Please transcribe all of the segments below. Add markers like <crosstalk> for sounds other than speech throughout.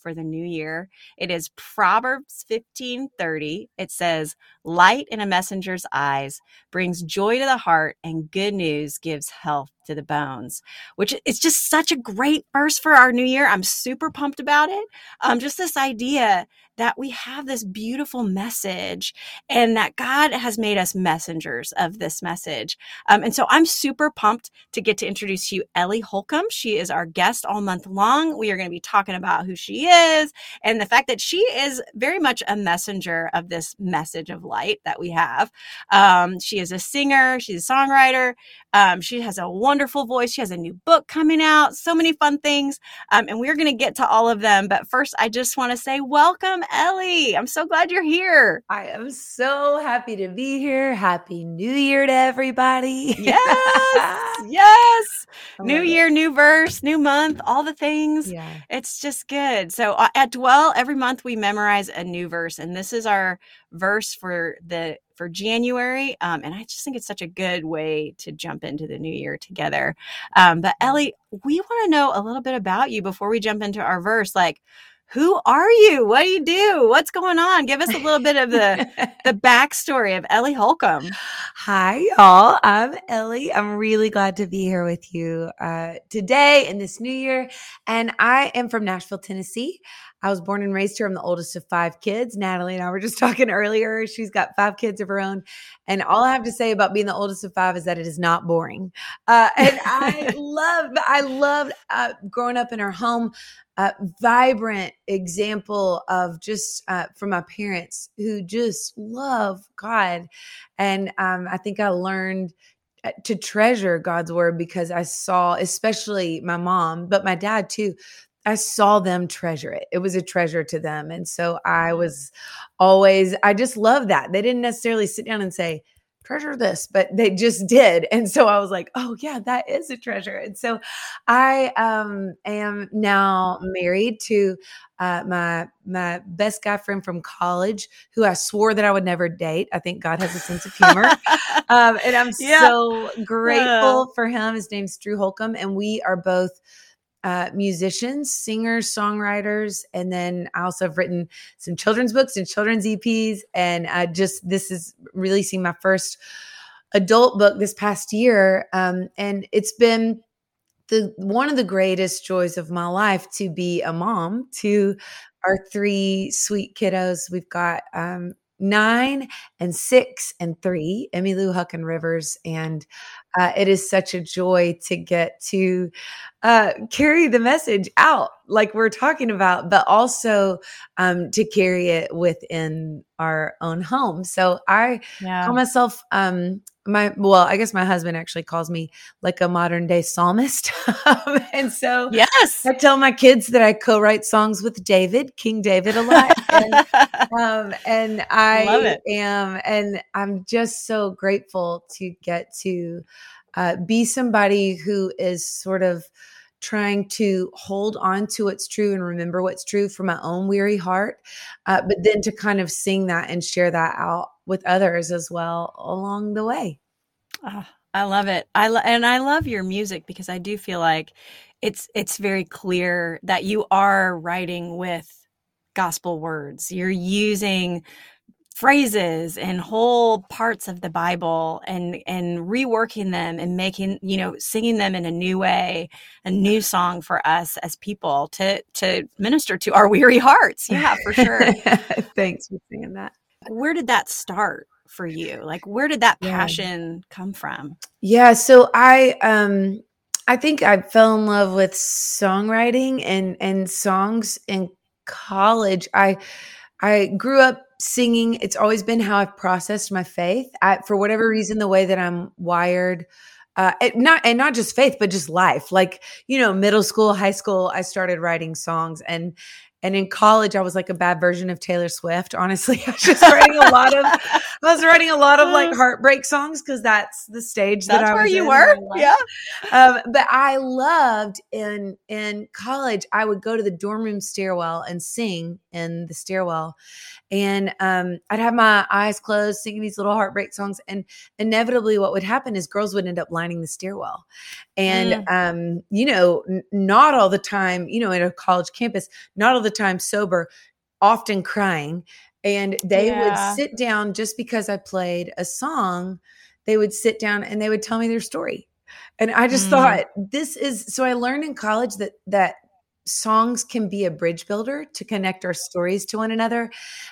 for the new year. It is Proverbs 15:30. It says, "Light in a messenger's eyes brings joy to the heart and good news gives health to the bones." Which is just such a great verse for our new year. I'm super pumped about it. Um just this idea that we have this beautiful message and that God has made us messengers of this message. Um, and so I'm super pumped to get to introduce you Ellie Holcomb. She is our guest all month long. We are going to be talking about who she is and the fact that she is very much a messenger of this message of light that we have. Um, she is a singer, she's a songwriter, um, she has a wonderful voice. She has a new book coming out, so many fun things. Um, and we're going to get to all of them. But first, I just want to say welcome, Ellie. I'm so glad you're here. I am so happy to be here. Happy New Year to everybody. <laughs> Yes. yes. New year, it. new verse, new month, all the things. Yeah. It's just good. So uh, at Dwell, every month we memorize a new verse. And this is our verse for the for January. Um, and I just think it's such a good way to jump into the new year together. Um, but Ellie, we want to know a little bit about you before we jump into our verse. Like, who are you? What do you do? What's going on? Give us a little bit of the the <laughs> backstory of Ellie Holcomb. Hi, y'all. I'm Ellie. I'm really glad to be here with you uh, today in this new year. And I am from Nashville, Tennessee. I was born and raised here. I'm the oldest of five kids. Natalie and I were just <laughs> talking earlier. She's got five kids of her own. And all I have to say about being the oldest of five is that it is not boring. Uh, <laughs> and I love, I loved uh, growing up in our home. Uh, vibrant example of just uh, from my parents who just love God. And um, I think I learned uh, to treasure God's word because I saw, especially my mom, but my dad too, I saw them treasure it. It was a treasure to them. And so I was always, I just love that. They didn't necessarily sit down and say, treasure this, but they just did. And so I was like, oh yeah, that is a treasure. And so I um, am now married to uh, my my best guy friend from college, who I swore that I would never date. I think God has a sense of humor, <laughs> um, and I'm yeah. so grateful yeah. for him. His name's Drew Holcomb, and we are both uh, musicians, singers, songwriters, and then I also have written some children's books and children's EPs. And I just this is releasing my first adult book this past year, um, and it's been the one of the greatest joys of my life to be a mom to our three sweet kiddos. We've got um, nine and six and three, Emmy Lou Huck and Rivers, and uh, it is such a joy to get to uh, carry the message out like we're talking about, but also um, to carry it within our own home. So I yeah. call myself um, my well, I guess my husband actually calls me like a modern day psalmist. Um, <laughs> and so yes, I tell my kids that I co-write songs with David, King David alive. and, <laughs> um, and I am and I'm just so grateful to get to uh, be somebody who is sort of trying to hold on to what's true and remember what's true for my own weary heart, uh, but then to kind of sing that and share that out with others as well along the way. Oh, I love it. I lo- and I love your music because I do feel like it's it's very clear that you are writing with gospel words. You're using phrases and whole parts of the bible and and reworking them and making you know singing them in a new way a new song for us as people to to minister to our weary hearts. <laughs> Yeah for sure. <laughs> Thanks for saying that. Where did that start for you? Like where did that passion yeah. come from? Yeah so i um i think i fell in love with songwriting and and songs in college. I i grew up singing it's always been how i've processed my faith. I, for whatever reason the way that i'm wired uh, it, not and not just faith but just life. Like you know middle school high school i started writing songs and and in college, I was like a bad version of Taylor Swift. Honestly, <laughs> I was just writing a lot of, I was writing a lot of like heartbreak songs because that's the stage that's that I where you in were. in my life. Yeah. Um, but I loved in in college. I would go to the dorm room stairwell and sing in the stairwell, and um, I'd have my eyes closed, singing these little heartbreak songs. And inevitably, what would happen is girls would end up lining the stairwell, and um, you know, n- not all the time. You know, in a college campus, not all the time sober, often crying. And they Yeah. would sit down just because I played a song. They would sit down and they would tell me their story. And I just Mm. thought this is so I learned in college that that songs can be a bridge builder to connect our stories to one another.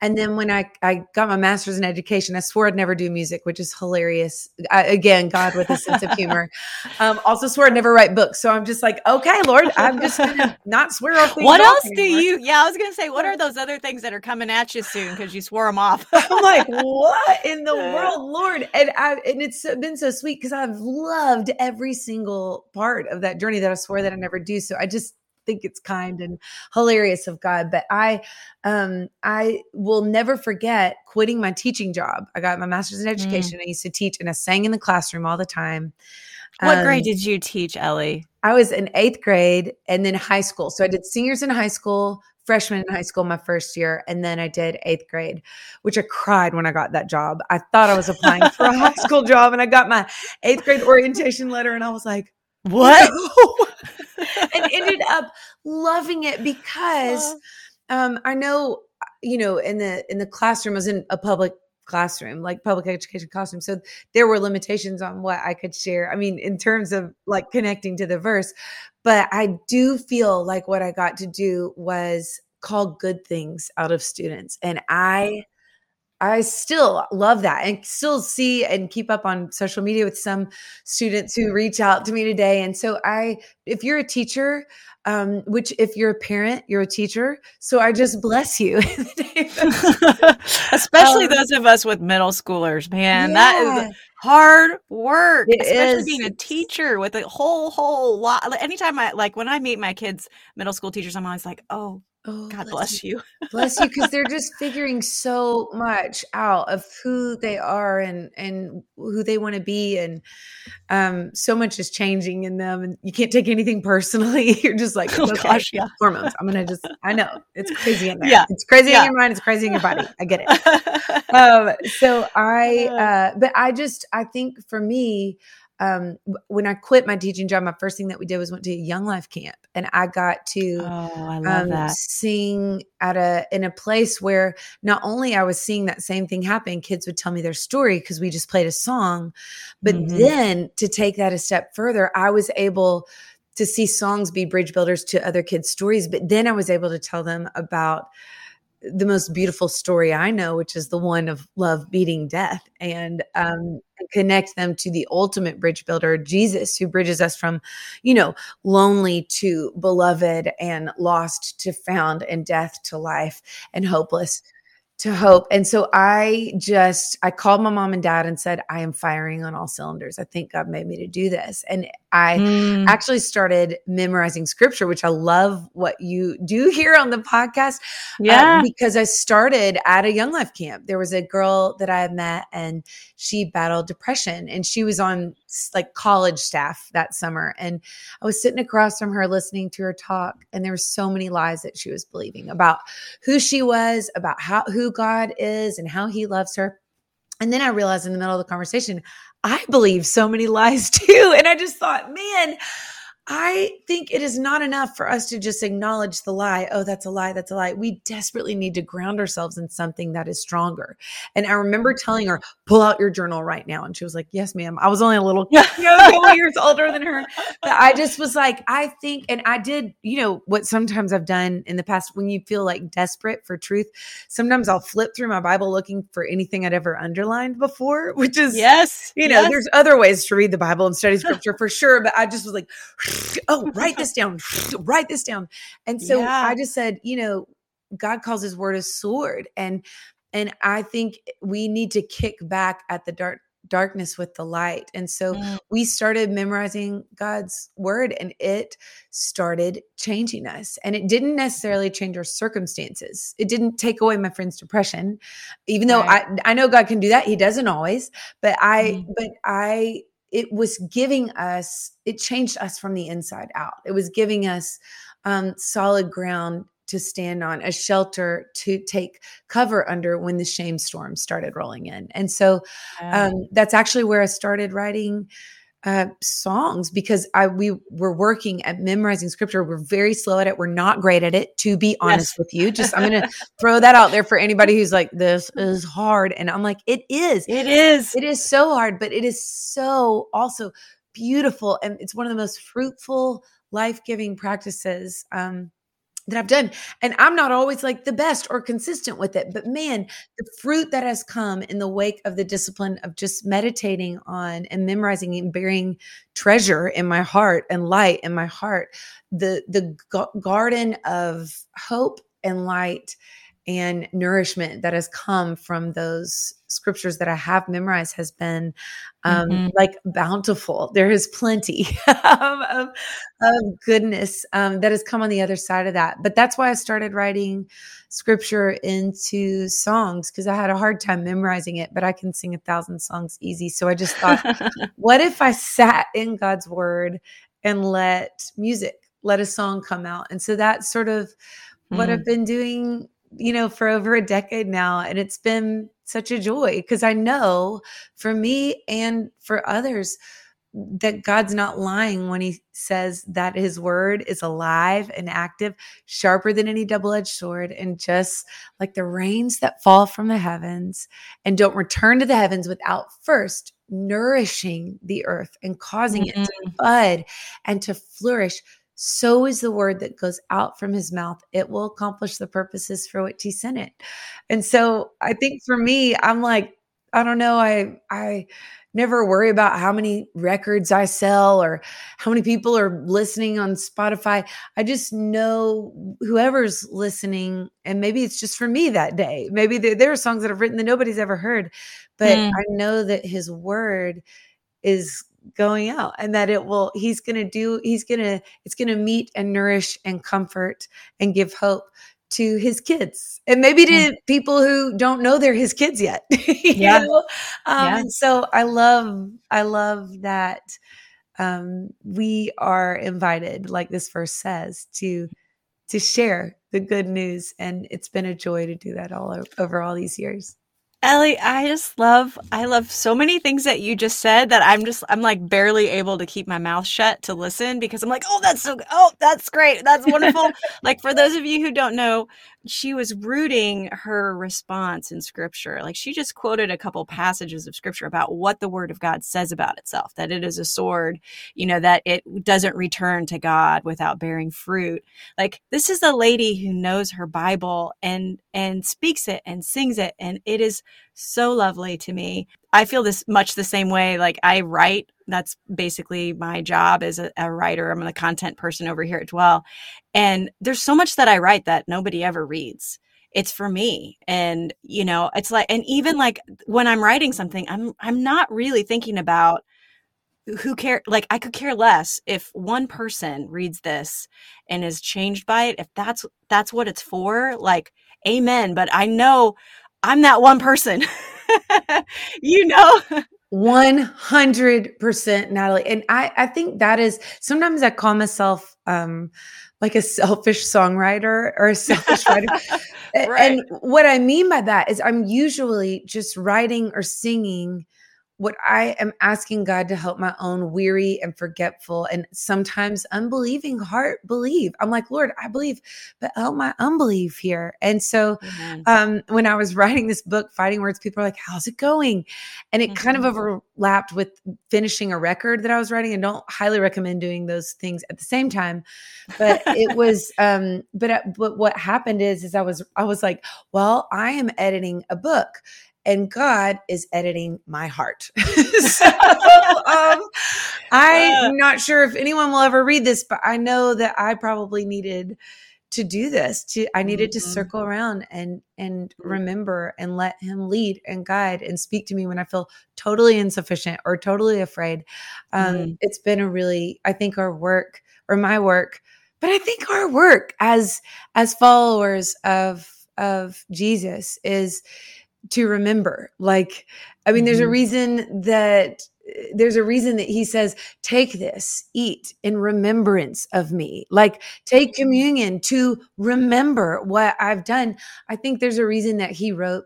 And then when I, I got my master's in education, I swore I'd never do music, which is hilarious. I, again, God with a sense of humor. <laughs> Um, also swore I'd never write books. So I'm just like, okay, Lord, I'm just gonna <laughs> not swear off. What else do anymore. you? Yeah, I was gonna say, what are those other things that are coming at you soon because you swore them off? <laughs> I'm like, what in the world, Lord? And I and it's been so sweet because I've loved every single part of that journey that I swore that I never do. So I just think it's kind and hilarious of God. But I um I will never forget quitting my teaching job. I got my master's in education. I used to teach and I sang in the classroom all the time. what Um, grade did you teach, Ellie? I was in eighth grade and then high school. So I did seniors in high school, freshman in high school my first year, and then I did eighth grade, which I cried when I got that job. I thought I was applying for a high <laughs> school job and I got my eighth grade orientation letter and I was like, What? <laughs> "No." And ended up loving it because um, I know, you know, in the in the classroom, I was in a public classroom, like public education classroom. So there were limitations on what I could share. I mean, in terms of like connecting to the verse, but I do feel like what I got to do was call good things out of students. And I I still love that and still see and keep up on social media with some students who reach out to me today. And so I if you're a teacher, um, which if you're a parent, you're a teacher. So I just bless you. <laughs> in the name of- <laughs> Especially Um, those of us with middle schoolers, man. That Yeah. is hard work. It especially is. being a teacher with a whole, whole lot. Anytime I like when I meet my kids, middle school teachers, I'm always like, oh, Oh, God bless you. bless you <laughs> because they're <laughs> just figuring so much out of who they are and and who they want to be and um so much is changing in them and you can't take anything personally <laughs> you're just like Oh, okay, gosh, yeah. hormones i'm gonna just i know it's crazy in there Yeah. it's crazy Yeah. in your mind it's crazy in your body i get it um so i uh but i just i think for me um when i quit my teaching job my first thing that we did was went to a young life camp and i got to oh, I love um, that. sing at a in a place where not only I was seeing that same thing happen, kids would tell me their story because we just played a song, but Mhm. then to take that a step further, I was able to see songs be bridge builders to other kids' stories. But then I was able to tell them about the most beautiful story I know, which is the one of love beating death, and um, connect them to the ultimate bridge builder, Jesus, who bridges us from, you know, lonely to beloved and lost to found and death to life and hopeless to hope. And so I just I called my mom and dad and said, I am firing on all cylinders. I think God made me to do this. And I Mm. actually started memorizing scripture, which I love what you do here on the podcast. uh, yeah. because I started at a Young Life camp. There was a girl that I had met and she battled depression and she was on like college staff that summer. And I was sitting across from her listening to her talk and there were so many lies that she was believing about who she was, about how who God is and how he loves her. And then I realized in the middle of the conversation, I believe so many lies <laughs> too. And I just thought, man, I think it is not enough for us to just acknowledge the lie. Oh, that's a lie. That's a lie. We desperately need to ground ourselves in something that is stronger. And I remember telling her, pull out your journal right now. And she was like, yes, ma'am. I was only a little, you know, years older than her. But I just was like, I think, and I did, you know, what sometimes I've done in the past when you feel like desperate for truth. Sometimes I'll flip through my Bible looking for anything I'd ever underlined before, which is, yes. you know, yes. there's other ways to read the Bible and study scripture for sure, but I just was like, <laughs> oh, write this down, <laughs> write this down. And so Yeah. I just said, you know, God calls his word a sword. And and I think we need to kick back at the dark darkness with the light. And so Mm. we started memorizing God's word and it started changing us. And it didn't necessarily change our circumstances. It didn't take away my friend's depression. Even though Right. I I know God can do that. He doesn't always, but I Mhm. but I it was giving us it changed us from the inside out. It was giving us um solid ground to stand on, a shelter to take cover under when the shame storm started rolling in. And so um, that's actually where I started writing uh, songs because I we were working at memorizing scripture. We're very slow at it. We're not great at it, to be honest Yes. with you. Just I'm going to throw that out there for anybody who's like, "This is hard," and I'm like, "It is. it is. It is so hard, but it is so also beautiful, and it's one of the most fruitful, life giving practices." Um, that I've done. And I'm not always like the best or consistent with it, but man, the fruit that has come in the wake of the discipline of just meditating on and memorizing and bearing treasure in my heart and light in my heart, the the ga- garden of hope and light and nourishment that has come from those scriptures that I have memorized has been um, Mhm. like bountiful. There is plenty <laughs> of, of goodness um, that has come on the other side of that. But that's why I started writing scripture into songs because I had a hard time memorizing it, but I can sing a thousand songs easy. So I just thought, <laughs> what if I sat in God's word and let music, let a song come out? And so that's sort of what Mm. I've been doing, you know, for over a decade now. And it's been such a joy because I know for me and for others that God's not lying when he says that his word is alive and active, sharper than any double edged sword, and just like the rains that fall from the heavens and don't return to the heavens without first nourishing the earth and causing it to mm-hmm. bud and to flourish so is the word that goes out from his mouth. It will accomplish the purposes for which he sent it. And so I think for me, I'm like, I don't know, I I never worry about how many records I sell or how many people are listening on Spotify. I just know whoever's listening, and maybe it's just for me that day. Maybe there, there are songs that I've written that nobody's ever heard, but Mm. I know that his word is going out and that it will he's going to do he's going to it's going to meet and nourish and comfort and give hope to his kids. And maybe to people who don't know they're his kids yet <laughs> Yeah. um Yeah. and so i love i love that um we are invited like this verse says to to share the good news. And it's been a joy to do that all o- over all these years Ellie, I just love I love so many things that you just said that I'm just I'm like barely able to keep my mouth shut to listen because I'm like, "Oh, that's so oh, that's great. That's wonderful." <laughs> like for those of you who don't know, she was rooting her response in scripture. Like she just quoted a couple passages of scripture about what the word of God says about itself, that it is a sword, you know, that it doesn't return to God without bearing fruit. Like this is a lady who knows her Bible and and speaks it and sings it and it is so lovely to me. I feel this much the same way. Like I write, that's basically my job as a, a writer. I'm the content person over here at Dwell. And there's so much that I write that nobody ever reads. It's for me. And, you know, it's like, and even like when I'm writing something, I'm, I'm not really thinking about who care like i could care less if one person reads this and is changed by it if that's that's what it's for like amen but i know i'm that one person <laughs> you know 100% Natalie. And I, I think that is sometimes I call myself um, like a selfish songwriter or a selfish <laughs> writer. Right. And what I mean by that is I'm usually just writing or singing what I am asking God to help my own weary and forgetful and sometimes unbelieving heart believe. I'm like, Lord, I believe, but help my unbelief here. And so Amen. um, when I was <laughs> writing this book, Fighting Words, people are like, "How's it going?" And it kind of Mhm. overlapped with finishing a record that I was writing. And don't highly recommend doing those things at the same time. But it was, <laughs> um, but uh, but what happened is, is I was I was like, well, I am editing a book. And God is editing my heart. <laughs> so <laughs> um, I'm not sure if anyone will ever read this, but I know that I probably needed to do this to i needed to circle around and and Mhm. remember and let him lead and guide and speak to me when i feel totally insufficient or totally afraid um Mm. it's been a really i think our work or my work but i think our work as as followers of of jesus is to remember like i mean there's a Mhm. reason that there's a reason that he says take this eat in remembrance of me. Like take communion to remember what i've done. I think there's a reason that he wrote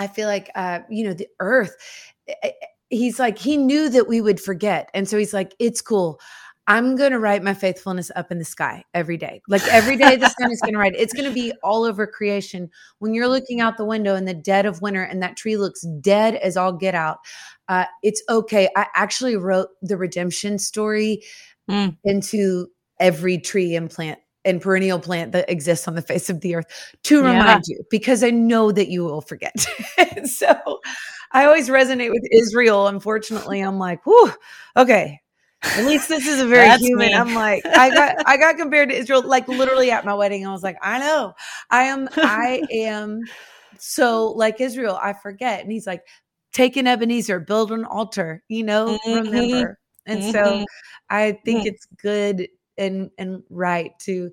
i feel like uh you know the earth. Eh, eh, he's like he knew that we would forget. And so he's like it's cool i'm going to write my faithfulness up in the sky every day like every day the sun is going <laughs> to write it's going to be all over creation when you're looking out the window in the dead of winter and that tree looks dead as all get out uh, it's okay i actually wrote the redemption story Mm. into every tree and plant and perennial plant that exists on the face of the earth to Yeah. remind you because I know that you will forget. <laughs> so I always resonate with Israel. Unfortunately, I'm like, whew, okay. At least this is a very human. me. I'm like, I got I got compared to Israel, like literally at my wedding. I was like, I know. I am I am so like Israel, I forget. And he's like, take an Ebenezer, build an altar, you know, Mhm. remember. And so Mhm. I think Mm. it's good and and right to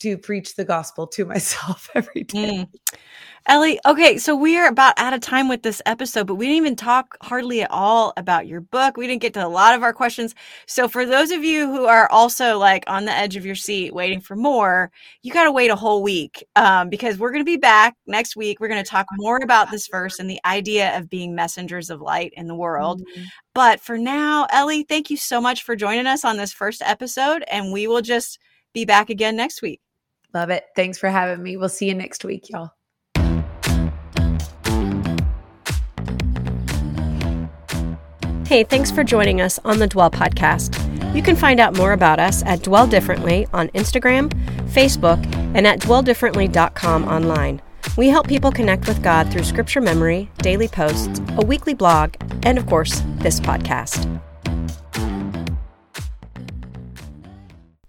to preach the gospel to myself <laughs> every day. Mm. Ellie, okay, so we are about out of time with this episode, but we didn't even talk hardly at all about your book. We didn't get to a lot of our questions. So, for those of you who are also like on the edge of your seat waiting for more, you got to wait a whole week um, because we're going to be back next week. We're going to talk more about this verse and the idea of being messengers of light in the world. Mhm. But for now, Ellie, thank you so much for joining us on this first episode, and we will just be back again next week. Love it. Thanks for having me. We'll see you next week, y'all. Hey, thanks for joining us on the Dwell Podcast. You can find out more about us at Dwell Differently on Instagram, Facebook, and at dwelldifferently.com online. We help people connect with God through scripture memory, daily posts, a weekly blog, and of course, this podcast.